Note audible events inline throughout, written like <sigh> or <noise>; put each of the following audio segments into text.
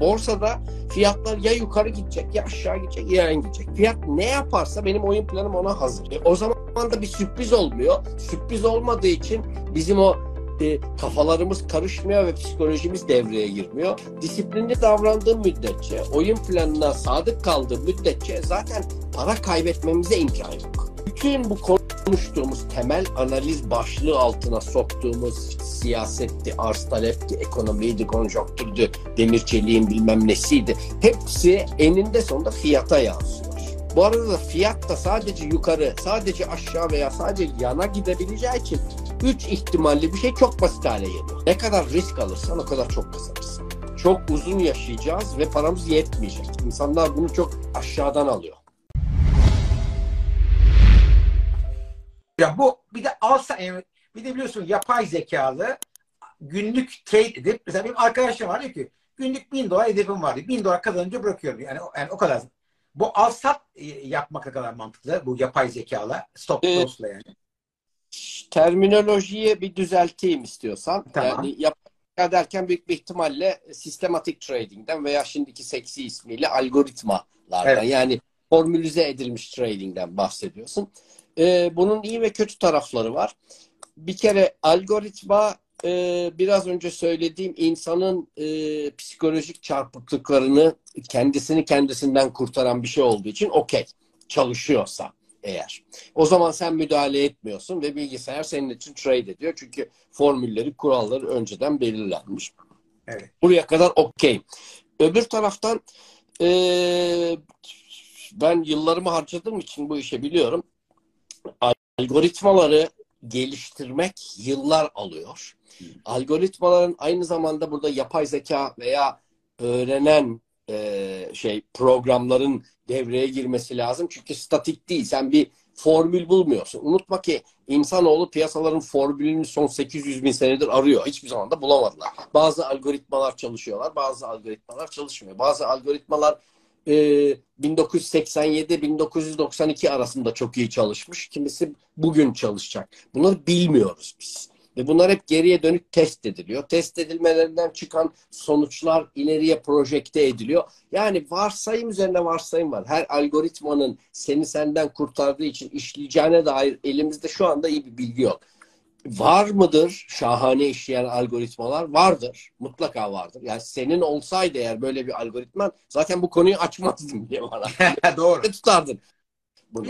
Borsada fiyatlar ya yukarı gidecek ya aşağı gidecek ya yan gidecek. Fiyat ne yaparsa benim oyun planım ona hazır. E, o zaman da bir sürpriz olmuyor. Sürpriz olmadığı için bizim o e, kafalarımız karışmıyor ve psikolojimiz devreye girmiyor. Disiplinli davrandığım müddetçe, oyun planına sadık kaldığım müddetçe zaten para kaybetmemize imkan yok. Bütün bu konuştuğumuz temel analiz başlığı altına soktuğumuz siyasetti, arz talepti, ekonomiydi, konjonktürdü, demir çeliğin bilmem nesiydi. Hepsi eninde sonunda fiyata yansıyor. Bu arada da fiyat da sadece yukarı, sadece aşağı veya sadece yana gidebileceği için üç ihtimalli bir şey çok basit hale geliyor. Ne kadar risk alırsan o kadar çok kazanırsın. Çok uzun yaşayacağız ve paramız yetmeyecek. İnsanlar bunu çok aşağıdan alıyor. Ya bu bir de alsa bir de biliyorsun yapay zekalı günlük trade edip mesela benim arkadaşım var diyor ki günlük bin dolar hedefim vardı. Bin dolar kazanınca bırakıyorum. Yani, yani o kadar. Bu al sat e, yapmak ne kadar mantıklı bu yapay zekalı stop loss'la yani. Terminolojiyi bir düzelteyim istiyorsan. Tamam. Yani yap derken büyük bir ihtimalle sistematik trading'den veya şimdiki seksi ismiyle algoritmalardan Evet. yani formülize edilmiş trading'den bahsediyorsun. Ee, bunun iyi ve kötü tarafları var. Bir kere algoritma e, biraz önce söylediğim insanın e, psikolojik çarpıklıklarını kendisini kendisinden kurtaran bir şey olduğu için okey çalışıyorsa eğer. O zaman sen müdahale etmiyorsun ve bilgisayar senin için trade ediyor. Çünkü formülleri, kuralları önceden belirlenmiş. Evet. Buraya kadar okey. Öbür taraftan eee, ben yıllarımı harcadığım için bu işe biliyorum. Algoritmaları geliştirmek yıllar alıyor. Algoritmaların aynı zamanda burada yapay zeka veya öğrenen eee, şey programların devreye girmesi lazım. Çünkü statik değil. Sen bir formül bulmuyorsun. Unutma ki insanoğlu piyasaların formülünü son 800 bin senedir arıyor. Hiçbir zaman da bulamadılar. Bazı algoritmalar çalışıyorlar, bazı algoritmalar çalışmıyor. Bazı algoritmalar e, 1987-1992 arasında çok iyi çalışmış. Kimisi bugün çalışacak. Bunları bilmiyoruz biz. Ve bunlar hep geriye dönük test ediliyor. Test edilmelerinden çıkan sonuçlar ileriye projekte ediliyor. Yani varsayım üzerine varsayım var. Her algoritmanın seni senden kurtardığı için işleyeceğine dair elimizde şu anda iyi bir bilgi yok. Var mıdır şahane işleyen algoritmalar? Vardır. Mutlaka vardır. Yani senin olsaydı eğer böyle bir algoritman zaten bu konuyu açmazdın diye bana. <laughs> Doğru. Tutardın? Bunu.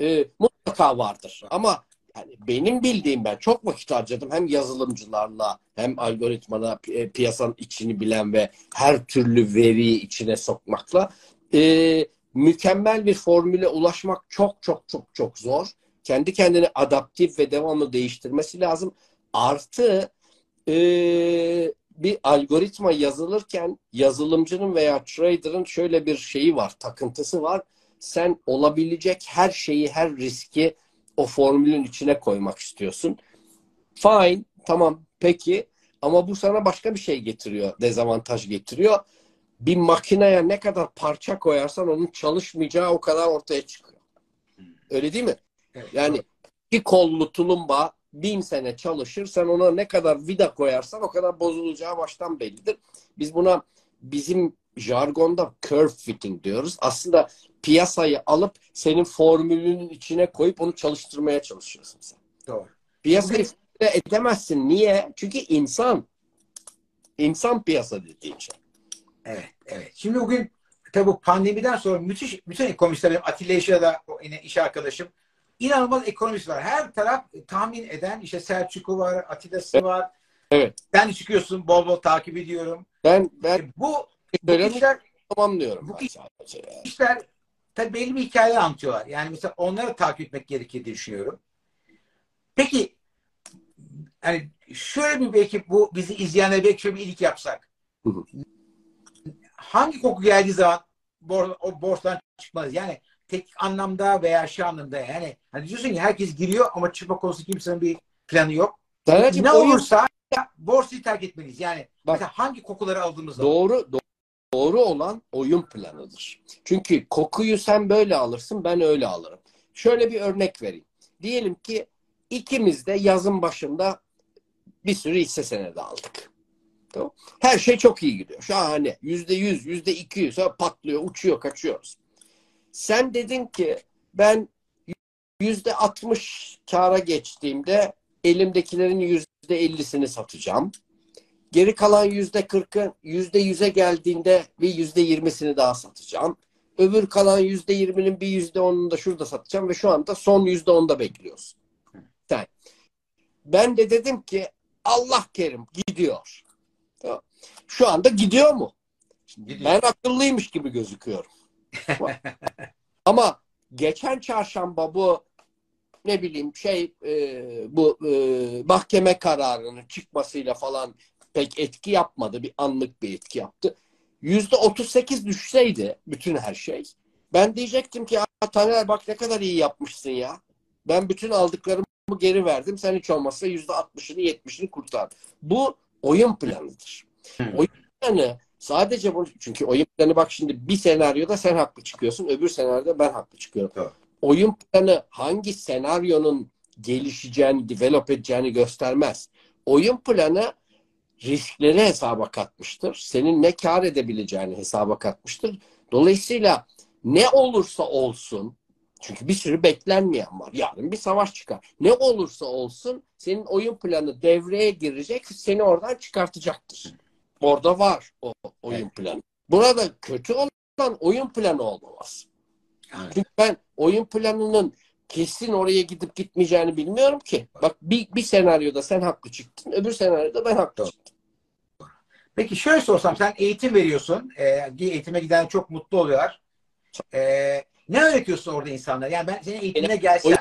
Ee, mutlaka vardır. Ama yani benim bildiğim ben çok vakit harcadım hem yazılımcılarla hem algoritmana pi- e, piyasanın içini bilen ve her türlü veriyi içine sokmakla Ee, mükemmel bir formüle ulaşmak çok çok çok çok zor. Kendi kendini adaptif ve devamlı değiştirmesi lazım. Artı ee, bir algoritma yazılırken yazılımcının veya trader'ın şöyle bir şeyi var, takıntısı var. Sen olabilecek her şeyi, her riski o formülün içine koymak istiyorsun. Fine, tamam, peki. Ama bu sana başka bir şey getiriyor, dezavantaj getiriyor. Bir makineye ne kadar parça koyarsan onun çalışmayacağı o kadar ortaya çıkıyor. Öyle değil mi? Evet, Yani bir kollu tulumba bin sene çalışır. Sen ona ne kadar vida koyarsan o kadar bozulacağı baştan bellidir. Biz buna bizim jargonda curve fitting diyoruz. Aslında piyasayı alıp senin formülünün içine koyup onu çalıştırmaya çalışıyorsun sen. doğru. Piyasayı formüle edemezsin. Niye? Çünkü insan. İnsan piyasa dediğin şey. Evet, evet. Şimdi bugün tabii pandemiden sonra müthiş bütün ekonomistler benim Atilla Yaşar'da o yine iş arkadaşım inanılmaz ekonomist var. Her taraf tahmin eden işte Selçuk'u var, Atilla'sı var. Evet. De çıkıyorsun bol bol takip ediyorum. Ben ben E, Bu, bu işler, tamamlıyorum. Bu ben yani. işler tabii belli bir hikaye anlatıyorlar. Yani mesela onları takip etmek gerekir diye düşünüyorum. Peki yani şöyle bir belki bu bizi izleyenler belki şöyle bir iyilik yapsak. Hı hı. Hangi koku geldiği zaman bor, o borsadan çıkmaz. Yani teknik anlamda veya şu anlamda yani hani diyorsun ki herkes giriyor ama çıkma konusunda kimsenin bir planı yok. Serhat'cığım, ne olursa borsayı terk etmeliyiz. Yani Bak. mesela hangi kokuları aldığımız zaman. Doğru do- doğru olan oyun planıdır. Çünkü kokuyu sen böyle alırsın, ben öyle alırım. Şöyle bir örnek vereyim. Diyelim ki ikimiz de yazın başında bir sürü hisse senedi aldık. Tamam. Her şey çok iyi gidiyor. Şahane. Yüzde yüz, yüzde iki yüz. Patlıyor, uçuyor, kaçıyoruz. Sen dedin ki ben yüzde altmış kâra geçtiğimde elimdekilerin yüzde ellisini satacağım. Geri kalan yüzde kırkı yüzde yüze geldiğinde bir yüzde yirmisini daha satacağım. Öbür kalan yüzde yirminin bir yüzde onunu da şurada satacağım ve şu anda son yüzde onda bekliyoruz. Sen. Ben de dedim ki Allah kerim gidiyor. Şu anda gidiyor mu? Gidiyor. Ben akıllıymış gibi gözüküyorum. <laughs> Ama geçen çarşamba bu ne bileyim şey e, bu e, mahkeme kararının çıkmasıyla falan pek etki yapmadı. Bir anlık bir etki yaptı. Yüzde 38 düşseydi bütün her şey. Ben diyecektim ki "Aa, Taner bak ne kadar iyi yapmışsın ya. Ben bütün aldıklarımı geri verdim. Sen hiç olmazsa yüzde 60'ını 70'ini kurtar. Bu oyun planıdır. Hı. Oyun planı sadece bunu çünkü oyun planı bak şimdi bir senaryoda sen haklı çıkıyorsun. Öbür senaryoda ben haklı çıkıyorum. Doğru. Oyun planı hangi senaryonun gelişeceğini, develop edeceğini göstermez. Oyun planı riskleri hesaba katmıştır. Senin ne kar edebileceğini hesaba katmıştır. Dolayısıyla ne olursa olsun çünkü bir sürü beklenmeyen var. Yarın bir savaş çıkar. Ne olursa olsun senin oyun planı devreye girecek, seni oradan çıkartacaktır. Orada var o oyun planı. Burada kötü olan oyun planı olmaz. Yani, Çünkü ben oyun planının kesin oraya gidip gitmeyeceğini bilmiyorum ki. Bak bir, bir senaryoda sen haklı çıktın, öbür senaryoda ben haklı Doğru. çıktım. Peki şöyle sorsam sen eğitim veriyorsun. Ee, eğitime giden çok mutlu oluyorlar. Ee, ne öğretiyorsun orada insanlara? Yani ben senin eğitimine gelsem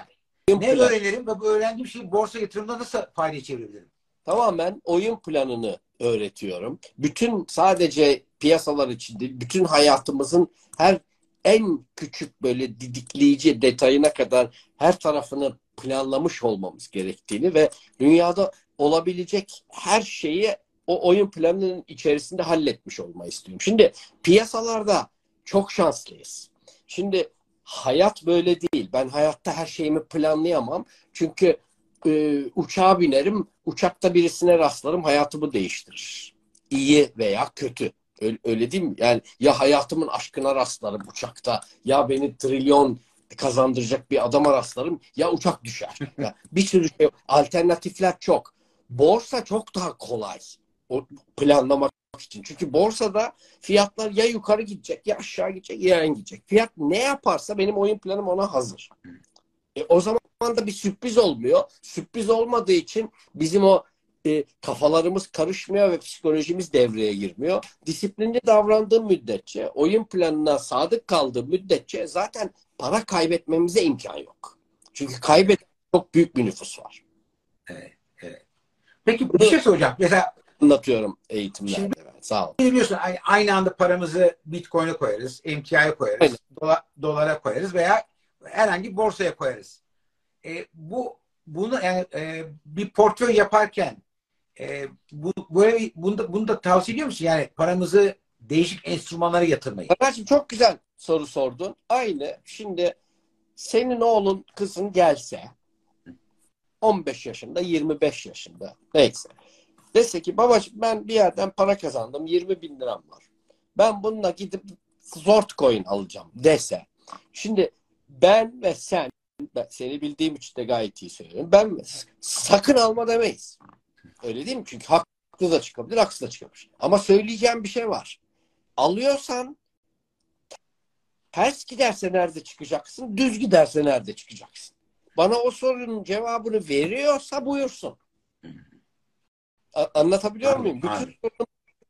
ne öğrenirim ve bu öğrendiğim şeyi borsa yatırımında nasıl faydaya çevirebilirim? Tamamen oyun planını öğretiyorum. Bütün sadece piyasalar için değil, bütün hayatımızın her en küçük böyle didikleyici detayına kadar her tarafını planlamış olmamız gerektiğini ve dünyada olabilecek her şeyi o oyun planının içerisinde halletmiş olmayı istiyorum. Şimdi piyasalarda çok şanslıyız. Şimdi hayat böyle değil. Ben hayatta her şeyimi planlayamam. Çünkü e, uçağa binerim, uçakta birisine rastlarım, hayatımı değiştirir. İyi veya kötü. Öyle, öyle değil mi? Yani ya hayatımın aşkına rastlarım uçakta, ya beni trilyon kazandıracak bir adama rastlarım, ya uçak düşer. <laughs> Ya bir sürü şey, alternatifler çok. Borsa çok daha kolay o planlamak için. Çünkü borsada fiyatlar ya yukarı gidecek, ya aşağı gidecek, ya yan gidecek. Fiyat ne yaparsa benim oyun planım ona hazır. E, o zaman da bir sürpriz olmuyor. Sürpriz olmadığı için bizim o e, kafalarımız karışmıyor ve psikolojimiz devreye girmiyor. Disiplinli davrandığım müddetçe, oyun planına sadık kaldığım müddetçe zaten para kaybetmemize imkan yok. Çünkü kaybet çok büyük bir nüfus var. Peki bir şey soracağım. Mesela Anlatıyorum eğitimlerde. Şimdi- ben. Sağ ol. biliyorsun ay- aynı anda paramızı Bitcoin'e koyarız, emtiaya koyarız, dola- dolara koyarız veya herhangi bir borsaya koyarız. E, bu bunu yani e, bir portföy yaparken e, bu böyle bunu da, bunu da tavsiye ediyor musun? Yani paramızı değişik enstrümanlara yatırmayı. Kardeşim çok güzel soru sordun. Aynı. Şimdi senin oğlun kızın gelse 15 yaşında 25 yaşında neyse. Dese ki babacığım ben bir yerden para kazandım 20 bin liram var. Ben bununla gidip zort coin alacağım dese. Şimdi ben ve sen ben seni bildiğim için de gayet iyi söylüyorum. Ben sakın alma demeyiz. Öyle değil mi? Çünkü haklı da çıkabilir, haksız da çıkabilir. Ama söyleyeceğim bir şey var. Alıyorsan ters giderse nerede çıkacaksın? Düz giderse nerede çıkacaksın? Bana o sorunun cevabını veriyorsa buyursun. A- anlatabiliyor Anladım, muyum? Bütün anladım. sorun-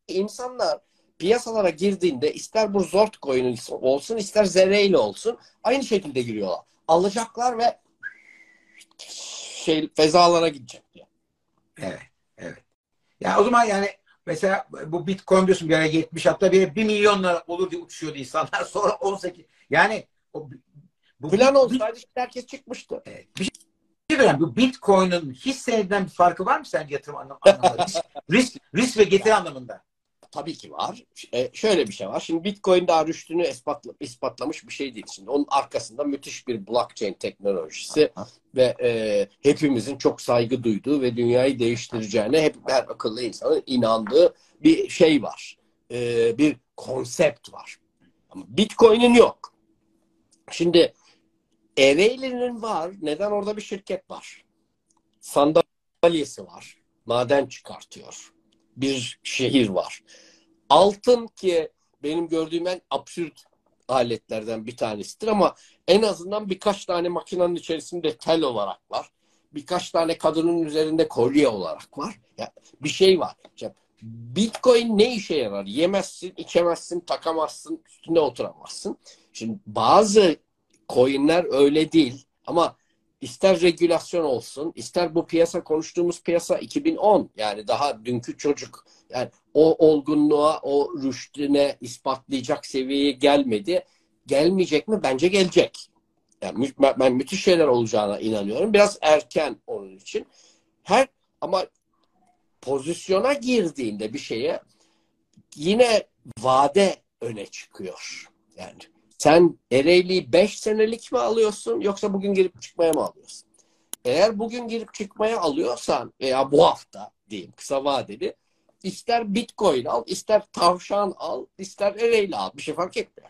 insanlar piyasalara girdiğinde ister bu zort coin olsun ister zereyle olsun aynı şekilde giriyorlar. Alacaklar ve şey fezalara gidecek diye. Evet, evet. Ya o zaman yani mesela bu Bitcoin diyorsun bir ara 70 hatta bir, 1 milyon lira olur diye uçuşuyordu insanlar. <laughs> Sonra 18. Yani o, bu Plan Bit- olsaydı şimdi herkes çıkmıştı. Evet. Bir şey söyleyeyim. Bu Bitcoin'in hisse bir farkı var mı sence yatırım anlam- anlamında? risk, risk, risk ve getiri anlamında. Tabii ki var. E, şöyle bir şey var. Şimdi Bitcoin daha rüştünü ispatla, ispatlamış bir şey değil. Şimdi onun arkasında müthiş bir blockchain teknolojisi ve e, hepimizin çok saygı duyduğu ve dünyayı değiştireceğine hep her akıllı insanın inandığı bir şey var. E, bir konsept var. Ama Bitcoin'in yok. Şimdi Ereğli'nin var. Neden orada bir şirket var? Sandalyesi var. Maden çıkartıyor. Bir şehir var. Altın ki benim gördüğüm en absürt aletlerden bir tanesidir ama en azından birkaç tane makinenin içerisinde tel olarak var. Birkaç tane kadının üzerinde kolye olarak var. Ya bir şey var. İşte Bitcoin ne işe yarar? Yemezsin, içemezsin, takamazsın, üstünde oturamazsın. Şimdi bazı coinler öyle değil ama ister regülasyon olsun, ister bu piyasa konuştuğumuz piyasa 2010 yani daha dünkü çocuk yani o olgunluğa, o rüştüne ispatlayacak seviyeye gelmedi. Gelmeyecek mi? Bence gelecek. Yani ben müthiş şeyler olacağına inanıyorum. Biraz erken onun için. Her ama pozisyona girdiğinde bir şeye yine vade öne çıkıyor. Yani sen Ereğli'yi 5 senelik mi alıyorsun yoksa bugün girip çıkmaya mı alıyorsun? Eğer bugün girip çıkmaya alıyorsan veya bu hafta diyeyim kısa vadeli ister Bitcoin al, ister tavşan al, ister Ereğli al. Bir şey fark etmiyor.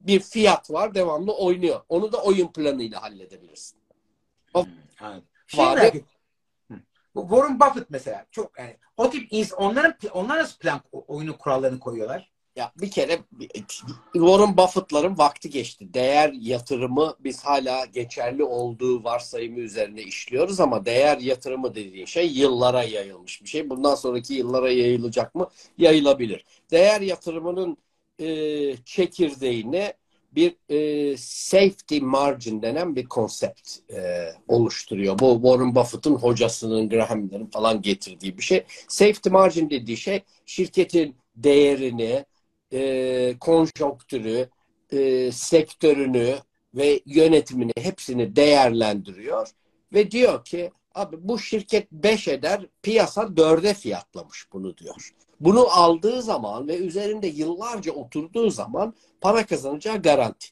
Bir fiyat var devamlı oynuyor. Onu da oyun planıyla halledebilirsin. O hmm, şey vade... Bu Warren Buffett mesela çok yani o tip ins onların onlar nasıl plan oyunu kurallarını koyuyorlar? Ya bir kere Warren Buffett'ların vakti geçti. Değer yatırımı biz hala geçerli olduğu varsayımı üzerine işliyoruz ama değer yatırımı dediğin şey yıllara yayılmış bir şey. Bundan sonraki yıllara yayılacak mı? Yayılabilir. Değer yatırımının e, çekirdeğini bir e, safety margin denen bir konsept e, oluşturuyor. Bu Warren Buffett'ın hocasının, Graham'lerin falan getirdiği bir şey. Safety margin dediği şey şirketin değerini, e, konjonktürü, e, sektörünü ve yönetimini hepsini değerlendiriyor ve diyor ki abi bu şirket 5 eder piyasa 4'e fiyatlamış bunu diyor. Bunu aldığı zaman ve üzerinde yıllarca oturduğu zaman para kazanacağı garanti.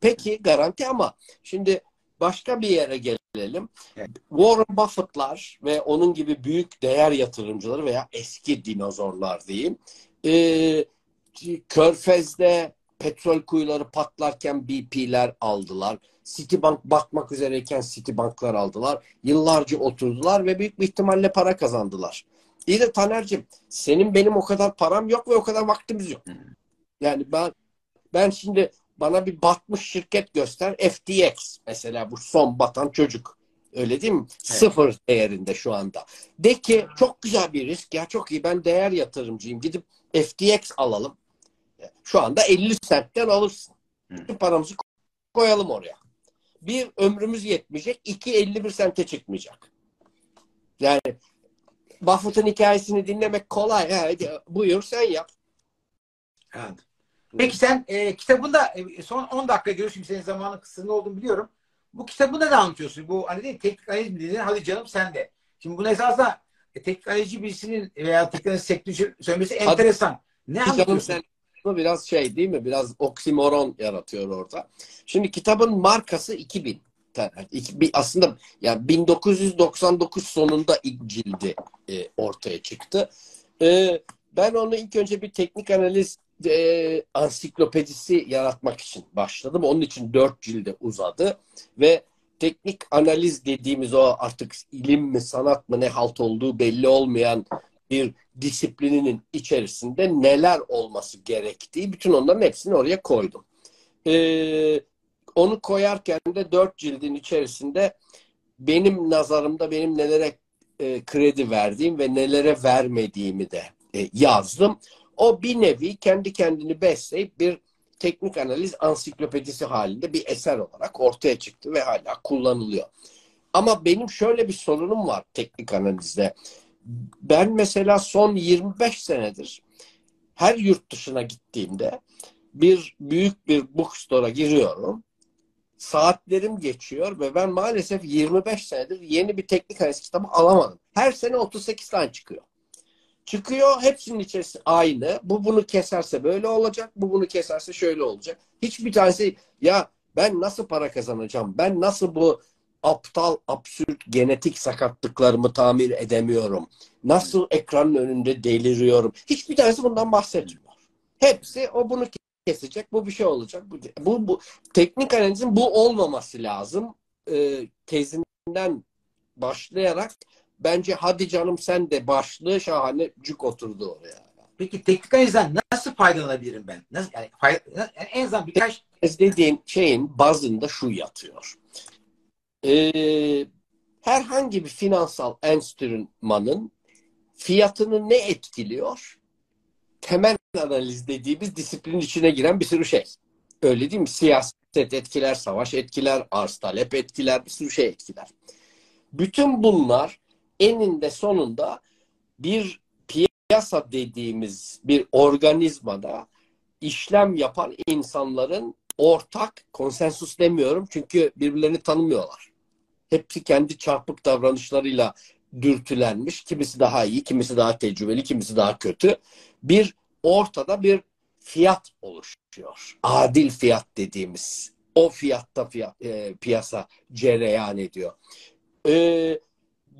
Peki garanti ama şimdi başka bir yere gelelim. Warren Buffett'lar ve onun gibi büyük değer yatırımcıları veya eski dinozorlar diyeyim. E, Körfez'de petrol kuyuları patlarken BP'ler aldılar. Citibank batmak üzereyken Citibank'lar aldılar. Yıllarca oturdular ve büyük bir ihtimalle para kazandılar. İyi de Taner'cim senin benim o kadar param yok ve o kadar vaktimiz yok. Yani ben ben şimdi bana bir batmış şirket göster. FTX mesela bu son batan çocuk. Öyle değil mi? Evet. Sıfır değerinde şu anda. De ki çok güzel bir risk ya çok iyi ben değer yatırımcıyım. Gidip FTX alalım. Şu anda 50 sentten alırsın. Bütün paramızı koyalım oraya. Bir ömrümüz yetmeyecek. iki 51 sente çıkmayacak. Yani Buffett'ın hikayesini dinlemek kolay. Hadi buyur sen yap. Evet. Peki sen e, kitabında e, son 10 dakika görüşüm senin zamanın kısıtlı olduğunu biliyorum. Bu kitabında da anlatıyorsun. Bu hani değil, teknik analiz mi dedin? Hadi canım sen de. Şimdi bunu esasında e, teknik analizci birisinin veya teknik analiz sektörü söylemesi enteresan. Ne anlatıyorsun? Sen biraz şey değil mi? Biraz oksimoron yaratıyor orada. Şimdi kitabın markası 2000. Aslında yani 1999 sonunda ilk cildi e, ortaya çıktı. E, ben onu ilk önce bir teknik analiz e, ansiklopedisi yaratmak için başladım. Onun için dört cilde uzadı ve teknik analiz dediğimiz o artık ilim mi sanat mı ne halt olduğu belli olmayan bir disiplininin içerisinde neler olması gerektiği bütün onların hepsini oraya koydum. Ee, onu koyarken de dört cildin içerisinde benim nazarımda benim nelere e, kredi verdiğim ve nelere vermediğimi de e, yazdım. O bir nevi kendi kendini besleyip bir teknik analiz ansiklopedisi halinde bir eser olarak ortaya çıktı ve hala kullanılıyor. Ama benim şöyle bir sorunum var teknik analizde ben mesela son 25 senedir her yurt dışına gittiğimde bir büyük bir bookstore'a giriyorum. Saatlerim geçiyor ve ben maalesef 25 senedir yeni bir teknik analiz kitabı alamadım. Her sene 38 tane çıkıyor. Çıkıyor hepsinin içerisi aynı. Bu bunu keserse böyle olacak. Bu bunu keserse şöyle olacak. Hiçbir tanesi ya ben nasıl para kazanacağım? Ben nasıl bu aptal, absürt genetik sakatlıklarımı tamir edemiyorum? Nasıl ekranın önünde deliriyorum? Hiçbir tanesi bundan bahsetmiyor. Hepsi o bunu kesecek, bu bir şey olacak. Bu, bu, bu teknik analizin bu olmaması lazım. Ee, tezinden başlayarak bence hadi canım sen de başlığı şahane cuk oturdu oraya. Peki teknik analizden nasıl faydalanabilirim ben? Nasıl, yani, fayda, yani en azından birkaç dediğim şeyin bazında şu yatıyor. Ee, herhangi bir finansal enstrümanın fiyatını ne etkiliyor? Temel analiz dediğimiz disiplin içine giren bir sürü şey. Öyle değil mi? Siyaset etkiler, savaş etkiler, arz talep etkiler, bir sürü şey etkiler. Bütün bunlar eninde sonunda bir piyasa dediğimiz bir organizmada işlem yapan insanların ortak konsensus demiyorum çünkü birbirlerini tanımıyorlar. Hepsi kendi çarpık davranışlarıyla dürtülenmiş. Kimisi daha iyi, kimisi daha tecrübeli, kimisi daha kötü. Bir ortada bir fiyat oluşuyor. Adil fiyat dediğimiz. O fiyatta fiyat, e, piyasa cereyan ediyor. E,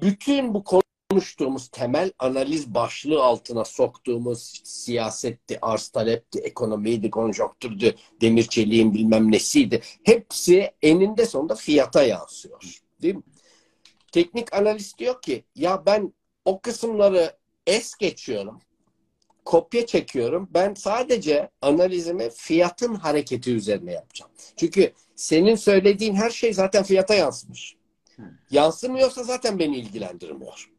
bütün bu konuştuğumuz temel analiz başlığı altına soktuğumuz siyasetti, arz talepti, ekonomiydi, konjonktürdü, demir çeliğin bilmem nesiydi. Hepsi eninde sonunda fiyata yansıyor. Değil mi? Teknik analist diyor ki ya ben o kısımları es geçiyorum. Kopya çekiyorum. Ben sadece analizimi fiyatın hareketi üzerine yapacağım. Çünkü senin söylediğin her şey zaten fiyata yansımış. Yansımıyorsa zaten beni ilgilendirmiyor.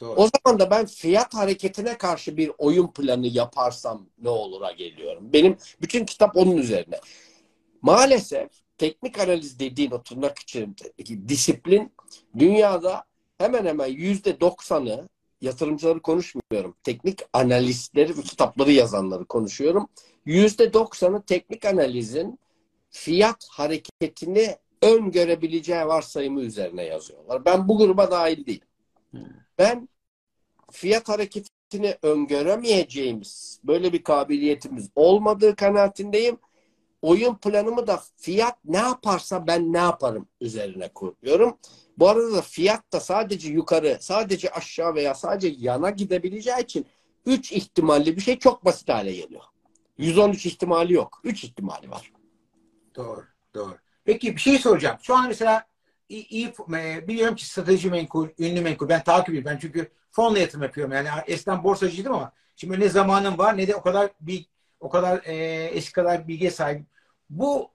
Doğru. O zaman da ben fiyat hareketine karşı bir oyun planı yaparsam ne olura geliyorum. Benim bütün kitap onun üzerine. Maalesef teknik analiz dediğin o tırnak içindeki disiplin dünyada hemen hemen yüzde doksanı yatırımcıları konuşmuyorum. Teknik analistleri ve kitapları yazanları konuşuyorum. Yüzde doksanı teknik analizin fiyat hareketini öngörebileceği varsayımı üzerine yazıyorlar. Ben bu gruba dahil değilim. Ben fiyat hareketini öngöremeyeceğimiz, böyle bir kabiliyetimiz olmadığı kanaatindeyim. Oyun planımı da fiyat ne yaparsa ben ne yaparım üzerine kuruyorum. Bu arada da fiyat da sadece yukarı, sadece aşağı veya sadece yana gidebileceği için 3 ihtimalli bir şey çok basit hale geliyor. 113 ihtimali yok. 3 ihtimali var. Doğru, doğru. Peki bir şey soracağım. Şu an mesela iyi, e, biliyorum ki strateji menkul, ünlü menkul. Ben takip ediyorum. Ben çünkü fonla yatırım yapıyorum. Yani eskiden borsacıydım ama şimdi ne zamanım var ne de o kadar bir o kadar e, eski kadar bilgiye sahip. Bu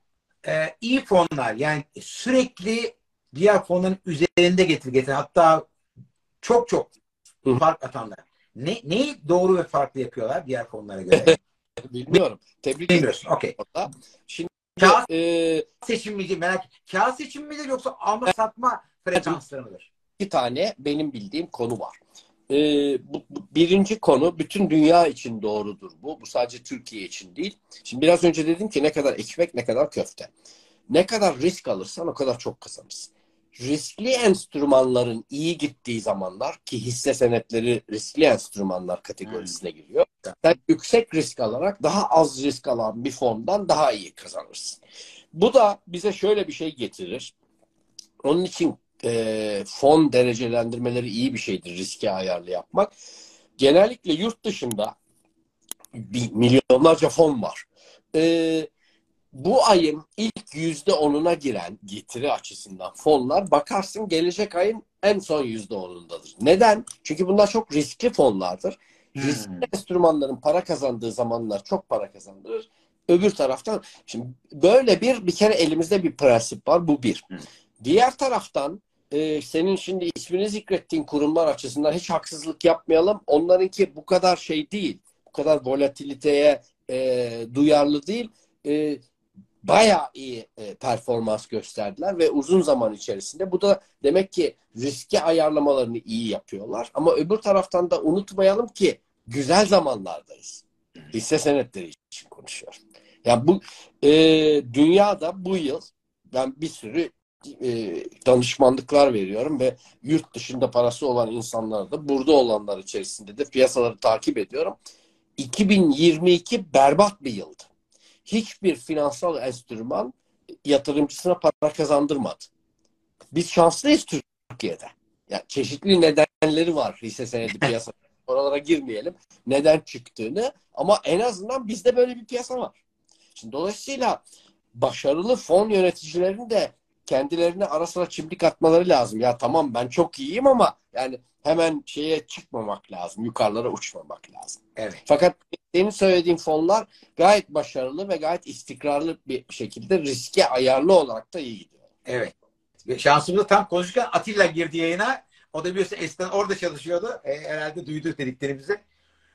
e, iyi fonlar yani sürekli diğer fonların üzerinde getir getir hatta çok çok fark atanlar. Ne, neyi doğru ve farklı yapıyorlar diğer fonlara göre? <laughs> Bilmiyorum. Tebrik ederim. Okay. Şimdi Kağıt e, seçim miydi merak Kağıt seçim midir yoksa alma satma frekansları mıdır? İki tane benim bildiğim konu var. Ee, bu, bu, birinci konu bütün dünya için doğrudur bu. Bu sadece Türkiye için değil. Şimdi biraz önce dedim ki ne kadar ekmek ne kadar köfte. Ne kadar risk alırsan o kadar çok kazanırsın. Riskli enstrümanların iyi gittiği zamanlar ki hisse senetleri riskli enstrümanlar kategorisine giriyor. Sen yüksek risk alarak daha az risk alan bir fondan daha iyi kazanırsın. Bu da bize şöyle bir şey getirir. Onun için e, fon derecelendirmeleri iyi bir şeydir riski ayarlı yapmak. Genellikle yurt dışında milyonlarca fon var. E, bu ayın ilk yüzde onuna giren getiri açısından fonlar bakarsın gelecek ayın en son yüzde onundadır. Neden? Çünkü bunlar çok riskli fonlardır. Hmm. Riskli enstrümanların para kazandığı zamanlar çok para kazandırır. Öbür taraftan şimdi böyle bir bir kere elimizde bir prensip var. Bu bir. Hmm. Diğer taraftan e, senin şimdi ismini zikrettiğin kurumlar açısından hiç haksızlık yapmayalım. Onlarınki bu kadar şey değil. Bu kadar volatiliteye e, duyarlı değil. E, bayağı iyi e, performans gösterdiler ve uzun zaman içerisinde bu da demek ki riski ayarlamalarını iyi yapıyorlar. Ama öbür taraftan da unutmayalım ki güzel zamanlardayız. Hisse senetleri için konuşuyorum. Yani bu e, dünyada bu yıl ben bir sürü e, danışmanlıklar veriyorum ve yurt dışında parası olan insanlar da burada olanlar içerisinde de piyasaları takip ediyorum. 2022 berbat bir yıldı. Hiçbir finansal enstrüman yatırımcısına para kazandırmadı. Biz şanslıyız Türkiye'de. Yani çeşitli nedenleri var hisse senedi <laughs> piyasa. Oralara girmeyelim. Neden çıktığını ama en azından bizde böyle bir piyasa var. Şimdi dolayısıyla başarılı fon yöneticilerinin de kendilerine ara sıra çimdik atmaları lazım. Ya tamam ben çok iyiyim ama yani hemen şeye çıkmamak lazım. Yukarılara uçmamak lazım. Evet. Fakat senin söylediğin fonlar gayet başarılı ve gayet istikrarlı bir şekilde riske ayarlı olarak da iyi gidiyor. Evet. Ve şansımızda tam konuşurken Atilla girdi yayına. O da biliyorsun eskiden orada çalışıyordu. E, herhalde duydu dediklerimizi.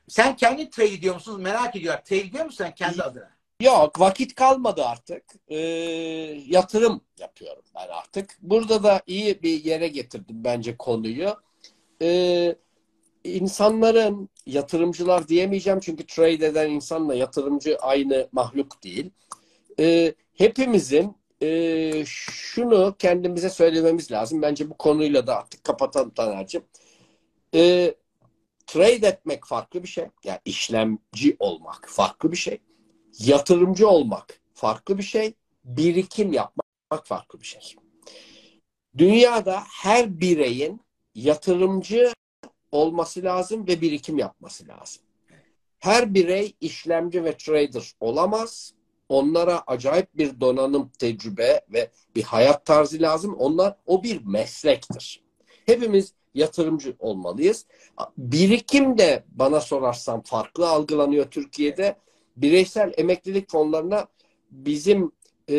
Sen kendi trade ediyor musun? Merak ediyorlar. Trade ediyor musun sen kendi adına? Yok vakit kalmadı artık. Ee, yatırım yapıyorum ben artık. Burada da iyi bir yere getirdim bence konuyu. Ee, insanların yatırımcılar diyemeyeceğim çünkü trade eden insanla yatırımcı aynı mahluk değil. Ee, hepimizin e, şunu kendimize söylememiz lazım. Bence bu konuyla da artık kapatalım Taner'cim. Ee, trade etmek farklı bir şey. Yani işlemci olmak farklı bir şey. Yatırımcı olmak farklı bir şey. Birikim yapmak farklı bir şey. Dünyada her bireyin yatırımcı olması lazım ve birikim yapması lazım. Her birey işlemci ve trader olamaz. Onlara acayip bir donanım, tecrübe ve bir hayat tarzı lazım. Onlar o bir meslektir. Hepimiz yatırımcı olmalıyız. Birikim de bana sorarsan farklı algılanıyor Türkiye'de. Bireysel emeklilik fonlarına bizim e,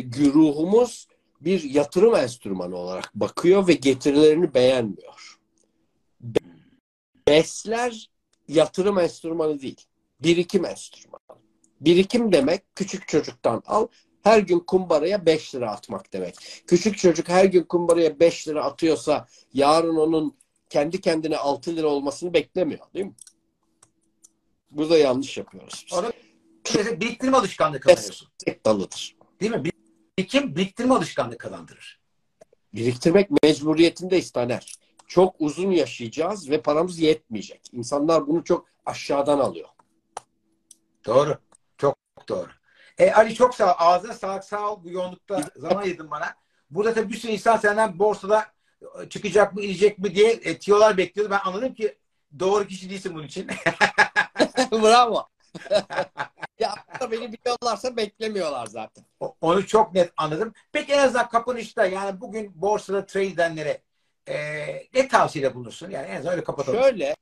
güruhumuz bir yatırım enstrümanı olarak bakıyor ve getirilerini beğenmiyor. Besler yatırım enstrümanı değil, birikim enstrümanı. Birikim demek küçük çocuktan al, her gün kumbaraya 5 lira atmak demek. Küçük çocuk her gün kumbaraya 5 lira atıyorsa yarın onun kendi kendine 6 lira olmasını beklemiyor değil mi? Burada yanlış yapıyoruz. Biz. Onu biriktirme alışkanlığı kazanıyorsun. Tek dalıdır. Değil mi? Birikim biriktirme alışkanlığı kazandırır. Biriktirmek mecburiyetindeyiz Taner. Çok uzun yaşayacağız ve paramız yetmeyecek. İnsanlar bunu çok aşağıdan alıyor. Doğru. Çok doğru. E, Ali çok sağ ol. Ağzına sağlık sağ ol. Bu yoğunlukta zaman ayırdın bana. Burada tabii bir sürü insan senden borsada çıkacak mı, inecek mi diye e, tiyolar bekliyordu. Ben anladım ki doğru kişi değilsin bunun için. <laughs> <laughs> Bravo. <laughs> ya beni biliyorlarsa beklemiyorlar zaten. Onu çok net anladım. Peki en azından kapanışta yani bugün borsada trade edenlere e, ne tavsiyede bulunursun? Yani en azından öyle kapatalım. Şöyle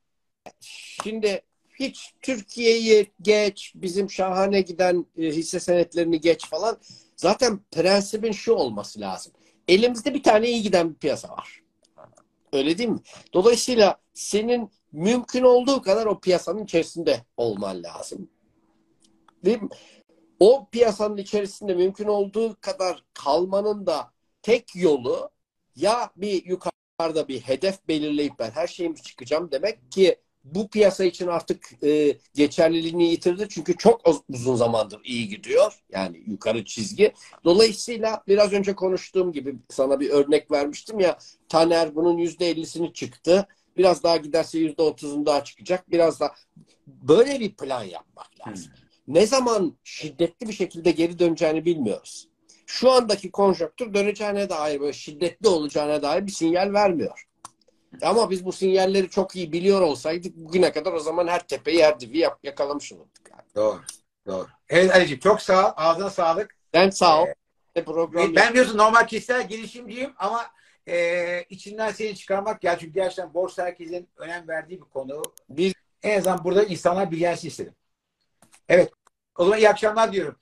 şimdi hiç Türkiye'yi geç, bizim şahane giden e, hisse senetlerini geç falan. Zaten prensibin şu olması lazım. Elimizde bir tane iyi giden bir piyasa var. Öyle değil mi? Dolayısıyla senin mümkün olduğu kadar o piyasanın içerisinde olman lazım. Değil mi? O piyasanın içerisinde mümkün olduğu kadar kalmanın da tek yolu ya bir yukarıda bir hedef belirleyip ben her şeyimi çıkacağım demek ki bu piyasa için artık e, geçerliliğini yitirdi. Çünkü çok uzun zamandır iyi gidiyor. Yani yukarı çizgi. Dolayısıyla biraz önce konuştuğum gibi sana bir örnek vermiştim ya Taner bunun yüzde ellisini çıktı. Biraz daha giderse yüzde otuzunu daha çıkacak. Biraz daha böyle bir plan yapmak lazım. Hmm. Ne zaman şiddetli bir şekilde geri döneceğini bilmiyoruz. Şu andaki konjonktür döneceğine dair böyle şiddetli olacağına dair bir sinyal vermiyor. Ama biz bu sinyalleri çok iyi biliyor olsaydık bugüne kadar o zaman her tepeyi her dibi yakalamış olurduk. Yani. Doğru. Doğru. Evet Ali'ciğim çok sağ ol. Ağzına sağlık. Ben sağ ol. Ee, program ben biliyorsun normal kişisel girişimciyim ama e, içinden seni çıkarmak ya çünkü gerçekten borsa herkesin önem verdiği bir konu. Biz en azından burada insanlar bilgilensin istedim. Evet. O zaman iyi akşamlar diyorum.